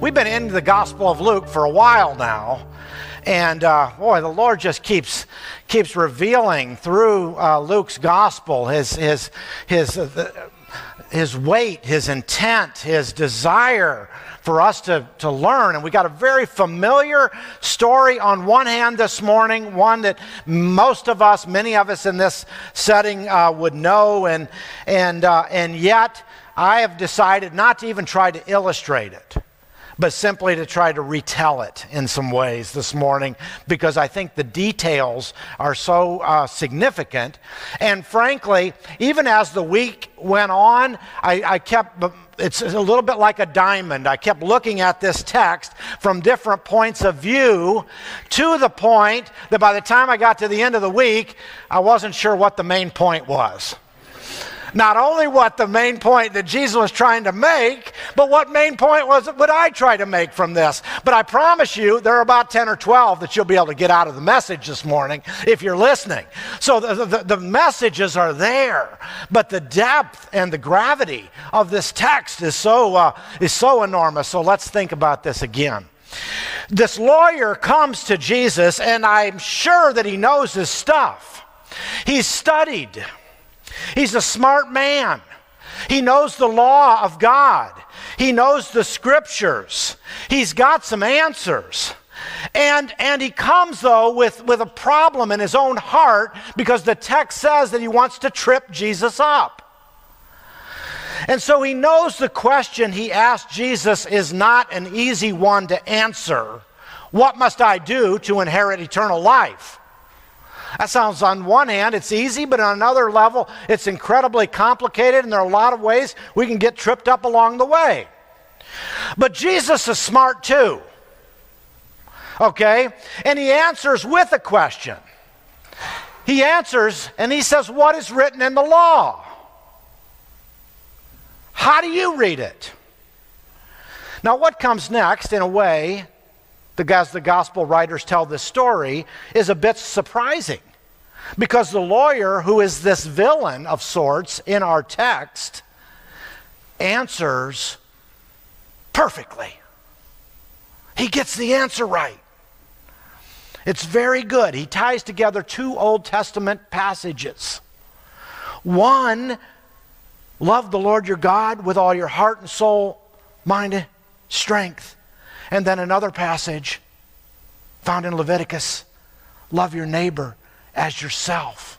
we've been in the Gospel of Luke for a while now. And uh, boy, the Lord just keeps keeps revealing through uh, Luke's gospel his his his uh, the, his weight, his intent, his desire for us to, to learn. And we got a very familiar story on one hand this morning, one that most of us, many of us in this setting uh, would know, and, and, uh, and yet I have decided not to even try to illustrate it but simply to try to retell it in some ways this morning because I think the details are so uh, significant. And frankly, even as the week went on, I, I kept it's a little bit like a diamond. I kept looking at this text from different points of view to the point that by the time I got to the end of the week, I wasn't sure what the main point was not only what the main point that Jesus was trying to make, but what main point was would I try to make from this. But I promise you, there are about 10 or 12 that you'll be able to get out of the message this morning if you're listening. So the, the, the messages are there, but the depth and the gravity of this text is so, uh, is so enormous. So let's think about this again. This lawyer comes to Jesus, and I'm sure that he knows his stuff. He's studied. He's a smart man. He knows the law of God. He knows the scriptures. He's got some answers. And, and he comes, though, with, with a problem in his own heart because the text says that he wants to trip Jesus up. And so he knows the question he asked Jesus is not an easy one to answer. What must I do to inherit eternal life? That sounds, on one hand, it's easy, but on another level, it's incredibly complicated, and there are a lot of ways we can get tripped up along the way. But Jesus is smart too. Okay? And he answers with a question. He answers and he says, What is written in the law? How do you read it? Now, what comes next, in a way, the, as the gospel writers tell this story, is a bit surprising. Because the lawyer, who is this villain of sorts in our text, answers perfectly. He gets the answer right. It's very good. He ties together two Old Testament passages. One, love the Lord your God with all your heart and soul, mind, and strength. And then another passage found in Leviticus love your neighbor as yourself.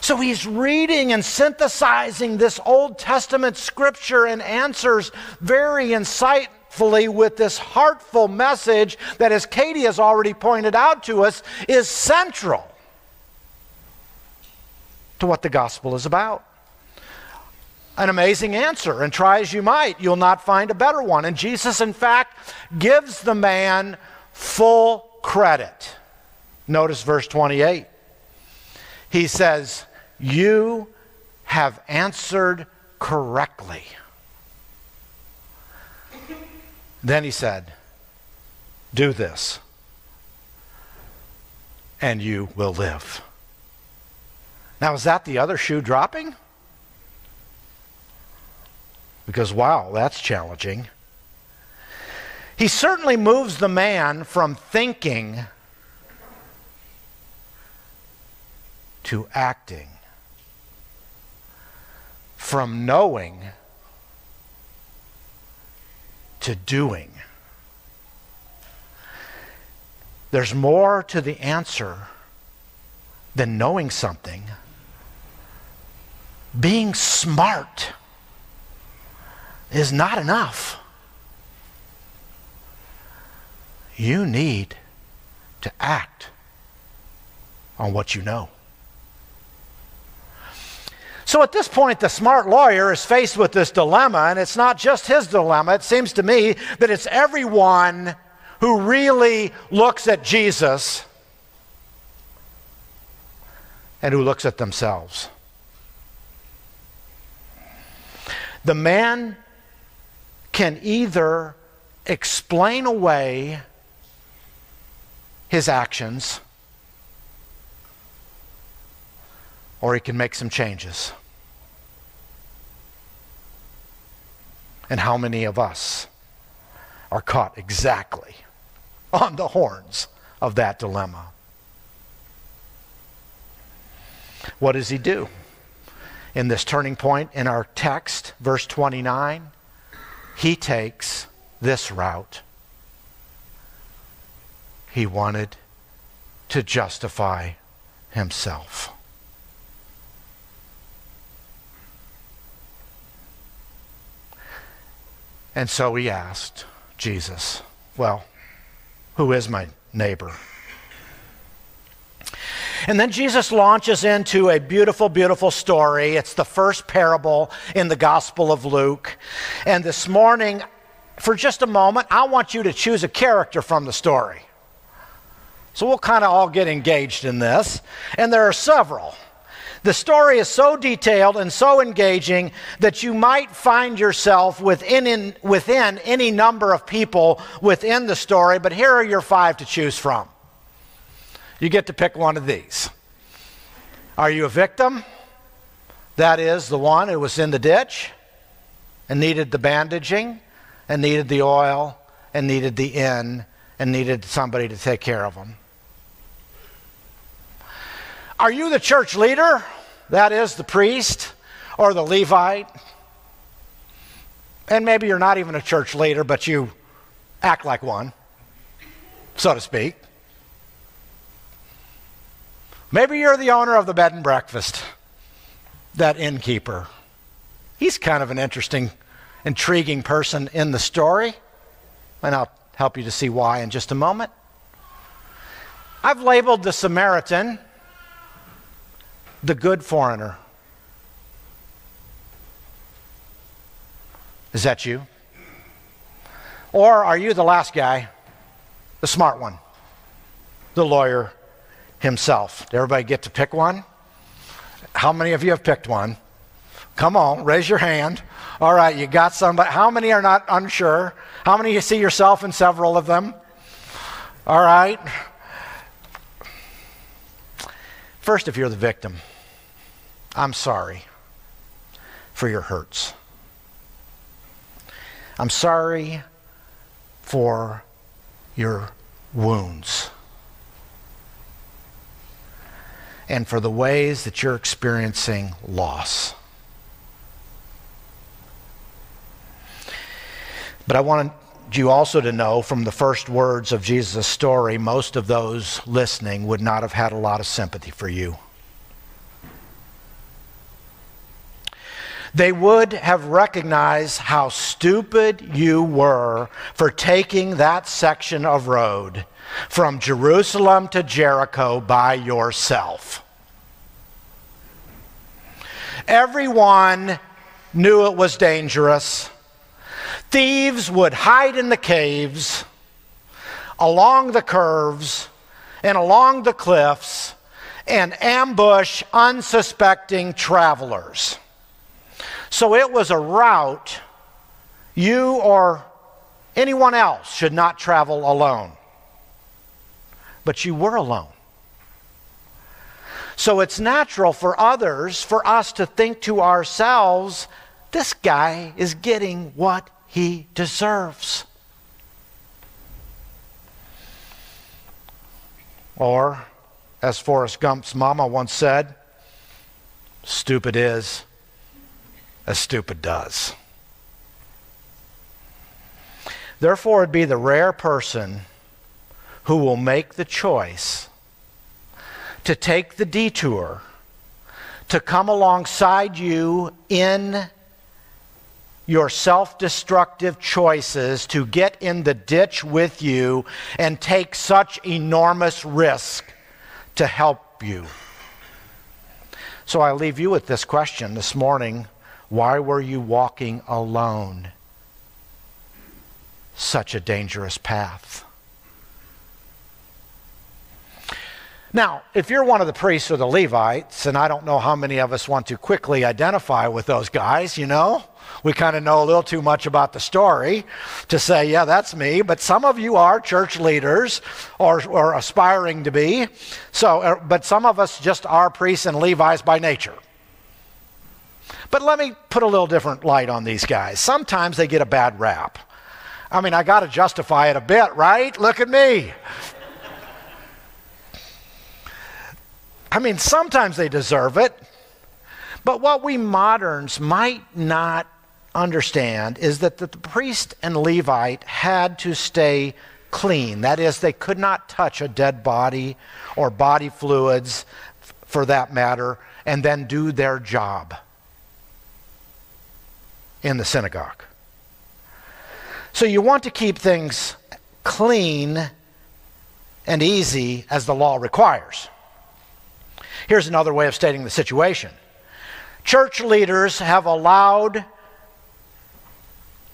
So he's reading and synthesizing this Old Testament scripture and answers very insightfully with this heartful message that, as Katie has already pointed out to us, is central to what the gospel is about an amazing answer, and try as you might, you'll not find a better one. And Jesus, in fact, gives the man full credit. Notice verse 28. He says, You have answered correctly. Then he said, Do this, and you will live. Now, is that the other shoe dropping? Because, wow, that's challenging. He certainly moves the man from thinking to acting, from knowing to doing. There's more to the answer than knowing something. Being smart is not enough. You need to act on what you know. So at this point, the smart lawyer is faced with this dilemma, and it's not just his dilemma. It seems to me that it's everyone who really looks at Jesus and who looks at themselves. The man can either explain away his actions or he can make some changes. And how many of us are caught exactly on the horns of that dilemma. What does he do? In this turning point in our text, verse 29, he takes this route. He wanted to justify himself. And so he asked Jesus, Well, who is my neighbor? And then Jesus launches into a beautiful, beautiful story. It's the first parable in the Gospel of Luke. And this morning, for just a moment, I want you to choose a character from the story. So we'll kind of all get engaged in this. And there are several. The story is so detailed and so engaging that you might find yourself within, in, within any number of people within the story, but here are your five to choose from. You get to pick one of these. Are you a victim? That is the one who was in the ditch and needed the bandaging and needed the oil and needed the inn and needed somebody to take care of him. Are you the church leader? That is, the priest or the Levite. And maybe you're not even a church leader, but you act like one, so to speak. Maybe you're the owner of the bed and breakfast, that innkeeper. He's kind of an interesting, intriguing person in the story, and I'll help you to see why in just a moment. I've labeled the Samaritan the good foreigner. Is that you? Or are you the last guy, the smart one, the lawyer himself? Did everybody get to pick one? How many of you have picked one? Come on, raise your hand. All right, you got somebody. How many are not unsure? How many you see yourself in several of them? All right. First, if you're the victim. I'm sorry for your hurts. I'm sorry for your wounds and for the ways that you're experiencing loss. But I want you also to know from the first words of Jesus' story, most of those listening would not have had a lot of sympathy for you. They would have recognized how stupid you were for taking that section of road from Jerusalem to Jericho by yourself. Everyone knew it was dangerous. Thieves would hide in the caves, along the curves, and along the cliffs, and ambush unsuspecting travelers. So it was a route you or anyone else should not travel alone. But you were alone. So it's natural for others, for us to think to ourselves, this guy is getting what he deserves. Or, as Forrest Gump's mama once said, stupid is as stupid does. Therefore, it'd be the rare person who will make the choice to take the detour to come alongside you in your self destructive choices, to get in the ditch with you and take such enormous risk to help you. So I leave you with this question this morning why were you walking alone? Such a dangerous path. Now, if you're one of the priests or the Levites, and I don't know how many of us want to quickly identify with those guys, you know, we kind of know a little too much about the story to say, yeah, that's me. But some of you are church leaders or, or aspiring to be. So, uh, but some of us just are priests and Levites by nature. But let me put a little different light on these guys. Sometimes they get a bad rap. I mean, I got to justify it a bit, right? Look at me. I mean, sometimes they deserve it. But what we moderns might not understand is that the priest and Levite had to stay clean. That is, they could not touch a dead body or body fluids for that matter and then do their job in the synagogue. So you want to keep things clean and easy as the law requires. Here's another way of stating the situation church leaders have allowed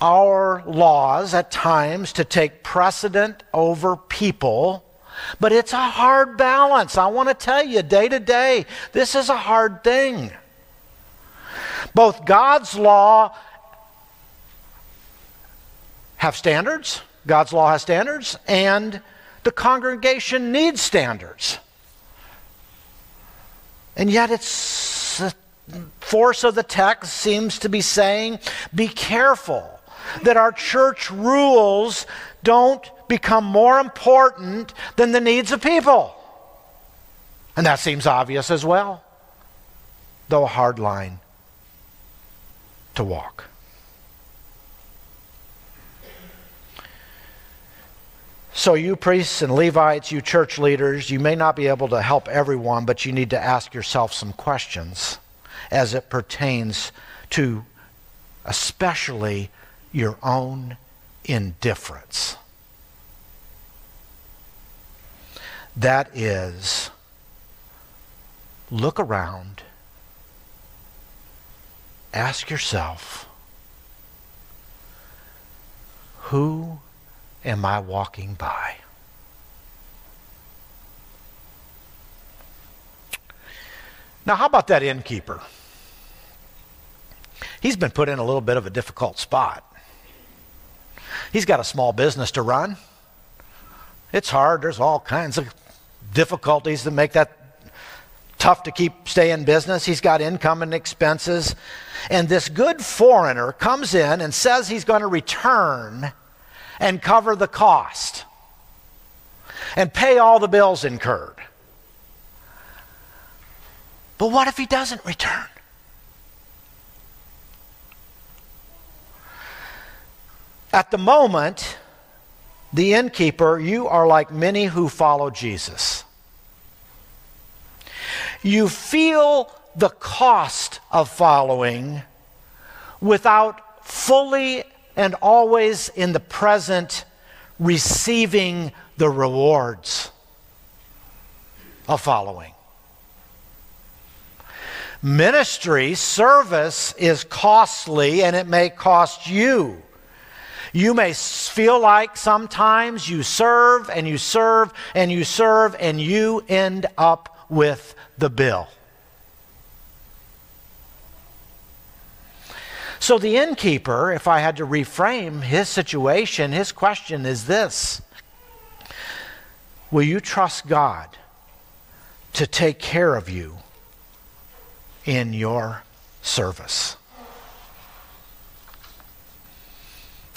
our laws at times to take precedent over people. But it's a hard balance. I want to tell you, day to day, this is a hard thing. Both God's law have standards, God's law has standards, and the congregation needs standards. And yet, it's the force of the text seems to be saying be careful that our church rules don't become more important than the needs of people. And that seems obvious as well, though a hard line to walk. So, you priests and Levites, you church leaders, you may not be able to help everyone, but you need to ask yourself some questions as it pertains to especially your own indifference. That is, look around, ask yourself, who am I walking by? Now, how about that innkeeper? He's been put in a little bit of a difficult spot. He's got a small business to run. It's hard. There's all kinds of difficulties that make that tough to keep stay in business. He's got income and expenses. And this good foreigner comes in and says he's going to return and cover the cost and pay all the bills incurred. But what if he doesn't return? At the moment, the innkeeper, you are like many who follow Jesus. You feel the cost of following without fully and always in the present receiving the rewards of following. Ministry, service is costly and it may cost you. You may feel like sometimes you serve and you serve and you serve and you end up with the bill. So, the innkeeper, if I had to reframe his situation, his question is this Will you trust God to take care of you in your service?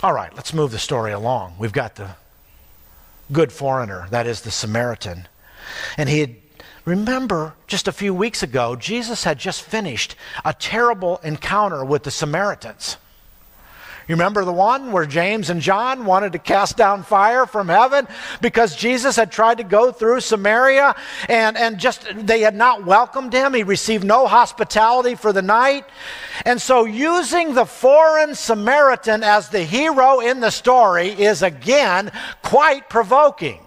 All right, let's move the story along. We've got the good foreigner, that is the Samaritan. And he had, remember, just a few weeks ago, Jesus had just finished a terrible encounter with the Samaritans. You remember the one where James and John wanted to cast down fire from heaven because Jesus had tried to go through Samaria and, and just they had not welcomed him. He received no hospitality for the night. And so, using the foreign Samaritan as the hero in the story is again quite provoking.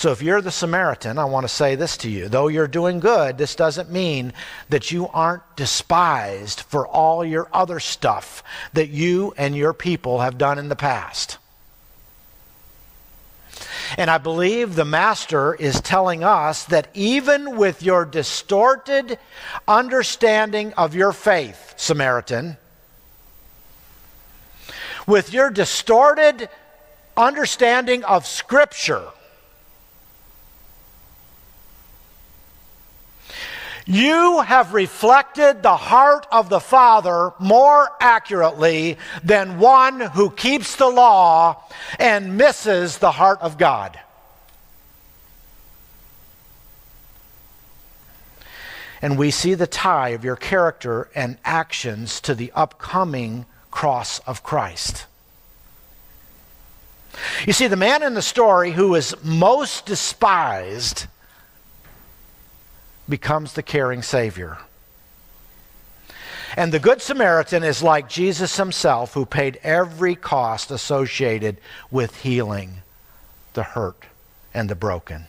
So if you're the Samaritan, I want to say this to you. Though you're doing good, this doesn't mean that you aren't despised for all your other stuff that you and your people have done in the past. And I believe the Master is telling us that even with your distorted understanding of your faith, Samaritan, with your distorted understanding of Scripture, You have reflected the heart of the Father more accurately than one who keeps the law and misses the heart of God. And we see the tie of your character and actions to the upcoming cross of Christ. You see, the man in the story who is most despised becomes the caring Savior. And the Good Samaritan is like Jesus himself, who paid every cost associated with healing the hurt and the broken.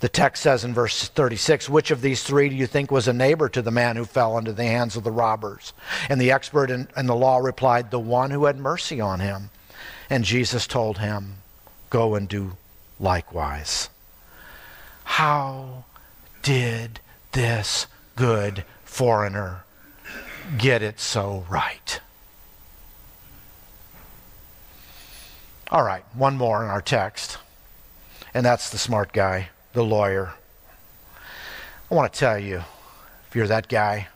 The text says in verse 36 Which of these three do you think was a neighbor to the man who fell into the hands of the robbers? And the expert in, in, the law replied, The one who had mercy on him. And Jesus told him, Go and do likewise. How did this good foreigner get it so right? All right, one more in our text, and that's the smart guy the lawyer. I want to tell you, if you're that guy,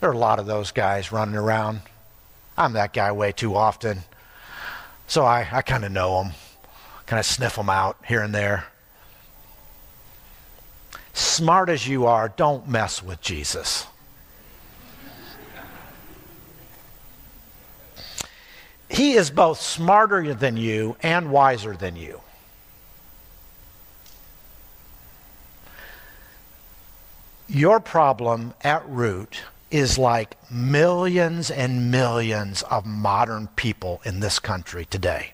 there are a lot of those guys running around. I'm that guy way too often. So I, I kind of know them, kind of sniff them out here and there. Smart as you are, don't mess with Jesus. He is both smarter than you and wiser than you. Your problem at root is like millions and millions of modern people in this country today.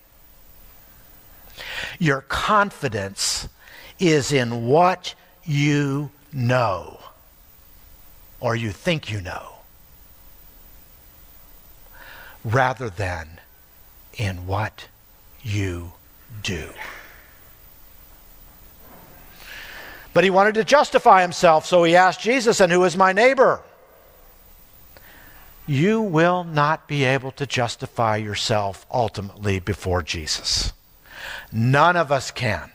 Your confidence is in what you know or you think you know rather than in what you do. But he wanted to justify himself, so he asked Jesus, And who is my neighbor? You will not be able to justify yourself ultimately before Jesus. None of us can.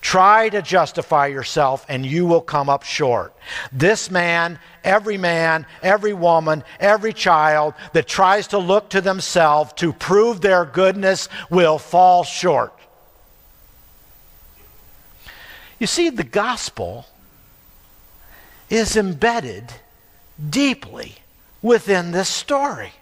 Try to justify yourself and you will come up short. This man, every man, every woman, every child that tries to look to themselves to prove their goodness will fall short. You see, the gospel is embedded deeply within this story.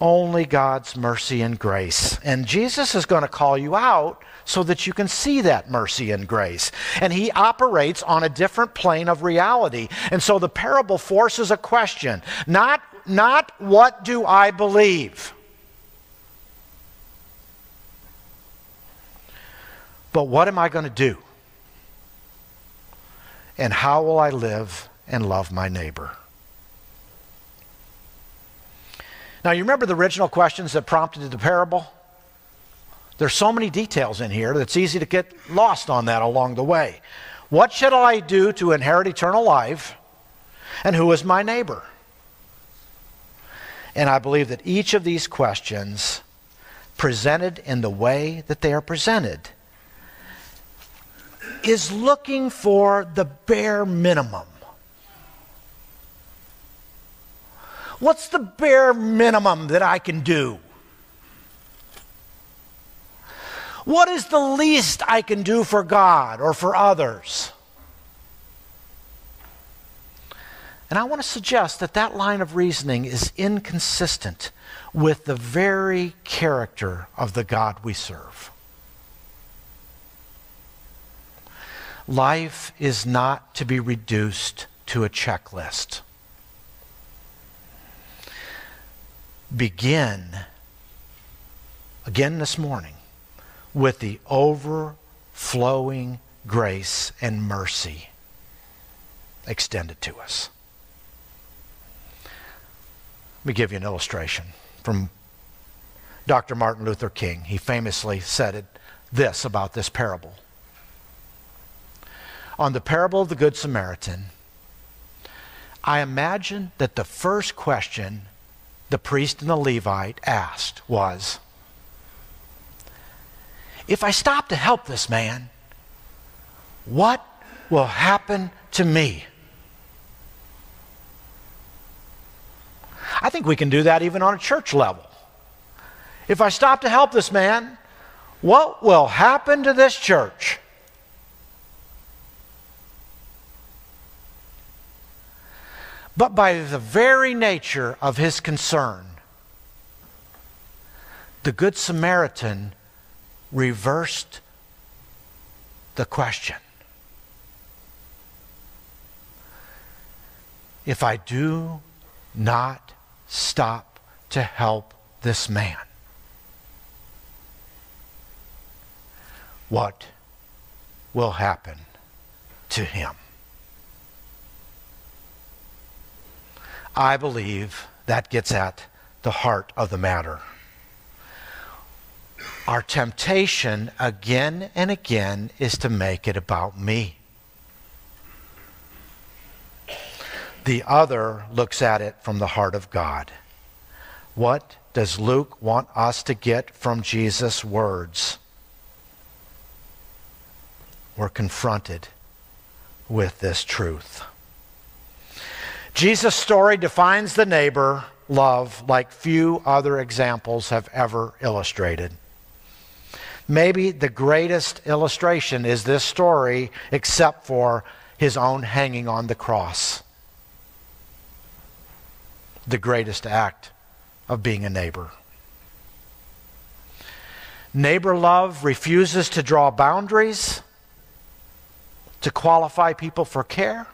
Only God's mercy and grace. And Jesus is going to call you out so that you can see that mercy and grace. And he operates on a different plane of reality. And so the parable forces a question not, not what do I believe? But what am I going to do? And how will I live and love my neighbor? Now, you remember the original questions that prompted the parable? There's so many details in here that it's easy to get lost on that along the way. What should I do to inherit eternal life? And who is my neighbor? And I believe that each of these questions, presented in the way that they are presented, is looking for the bare minimum. What's the bare minimum that I can do? What is the least I can do for God or for others? And I want to suggest that that line of reasoning is inconsistent with the very character of the God we serve. Life is not to be reduced to a checklist. Begin again this morning with the overflowing grace and mercy extended to us. Let me give you an illustration from Dr. Martin Luther King. He famously said it, this about this parable on the parable of the Good Samaritan, I imagine that the first question the priest and the Levite asked was if I stop to help this man, what will happen to me? I think we can do that even on a church level. If I stop to help this man, what will happen to this church? But by the very nature of his concern, the Good Samaritan reversed the question. If I do not stop to help this man, what will happen to him? I believe that gets at the heart of the matter. Our temptation again and again is to make it about me. The other looks at it from the heart of God. What does Luke want us to get from Jesus' words? We're confronted with this truth. Jesus' story defines the neighbor love like few other examples have ever illustrated. Maybe the greatest illustration is this story, except for his own hanging on the cross. The greatest act of being a neighbor. Neighbor love refuses to draw boundaries, to qualify people for care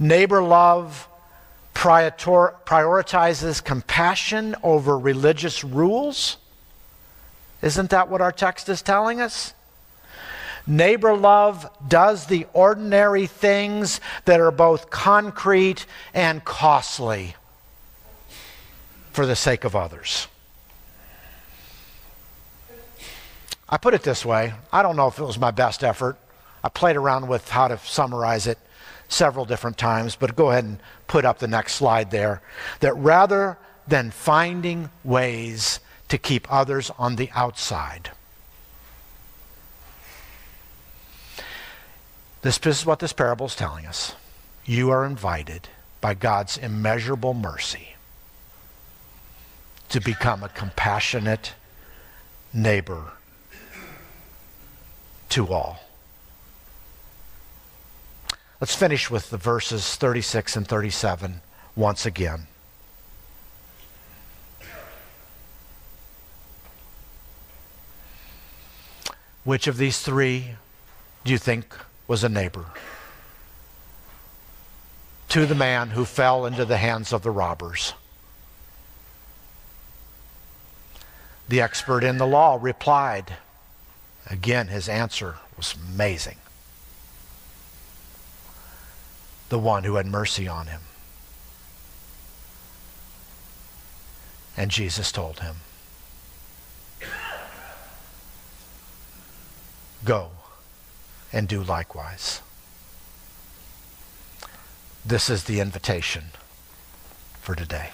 Neighbor love prioritizes compassion over religious rules. Isn't that what our text is telling us? Neighbor love does the ordinary things that are both concrete and costly for the sake of others. I put it this way I don't know if it was my best effort. I played around with how to summarize it several different times, but go ahead and put up the next slide there. That rather than finding ways to keep others on the outside, this, this is what this parable is telling us. You are invited by God's immeasurable mercy to become a compassionate neighbor to all. Let's finish with the verses 36 and 37 once again. Which of these three do you think was a neighbor? To the man who fell into the hands of the robbers. The expert in the law replied. Again, his answer was amazing. The one who had mercy on him. And Jesus told him, Go and do likewise. This is the invitation for today.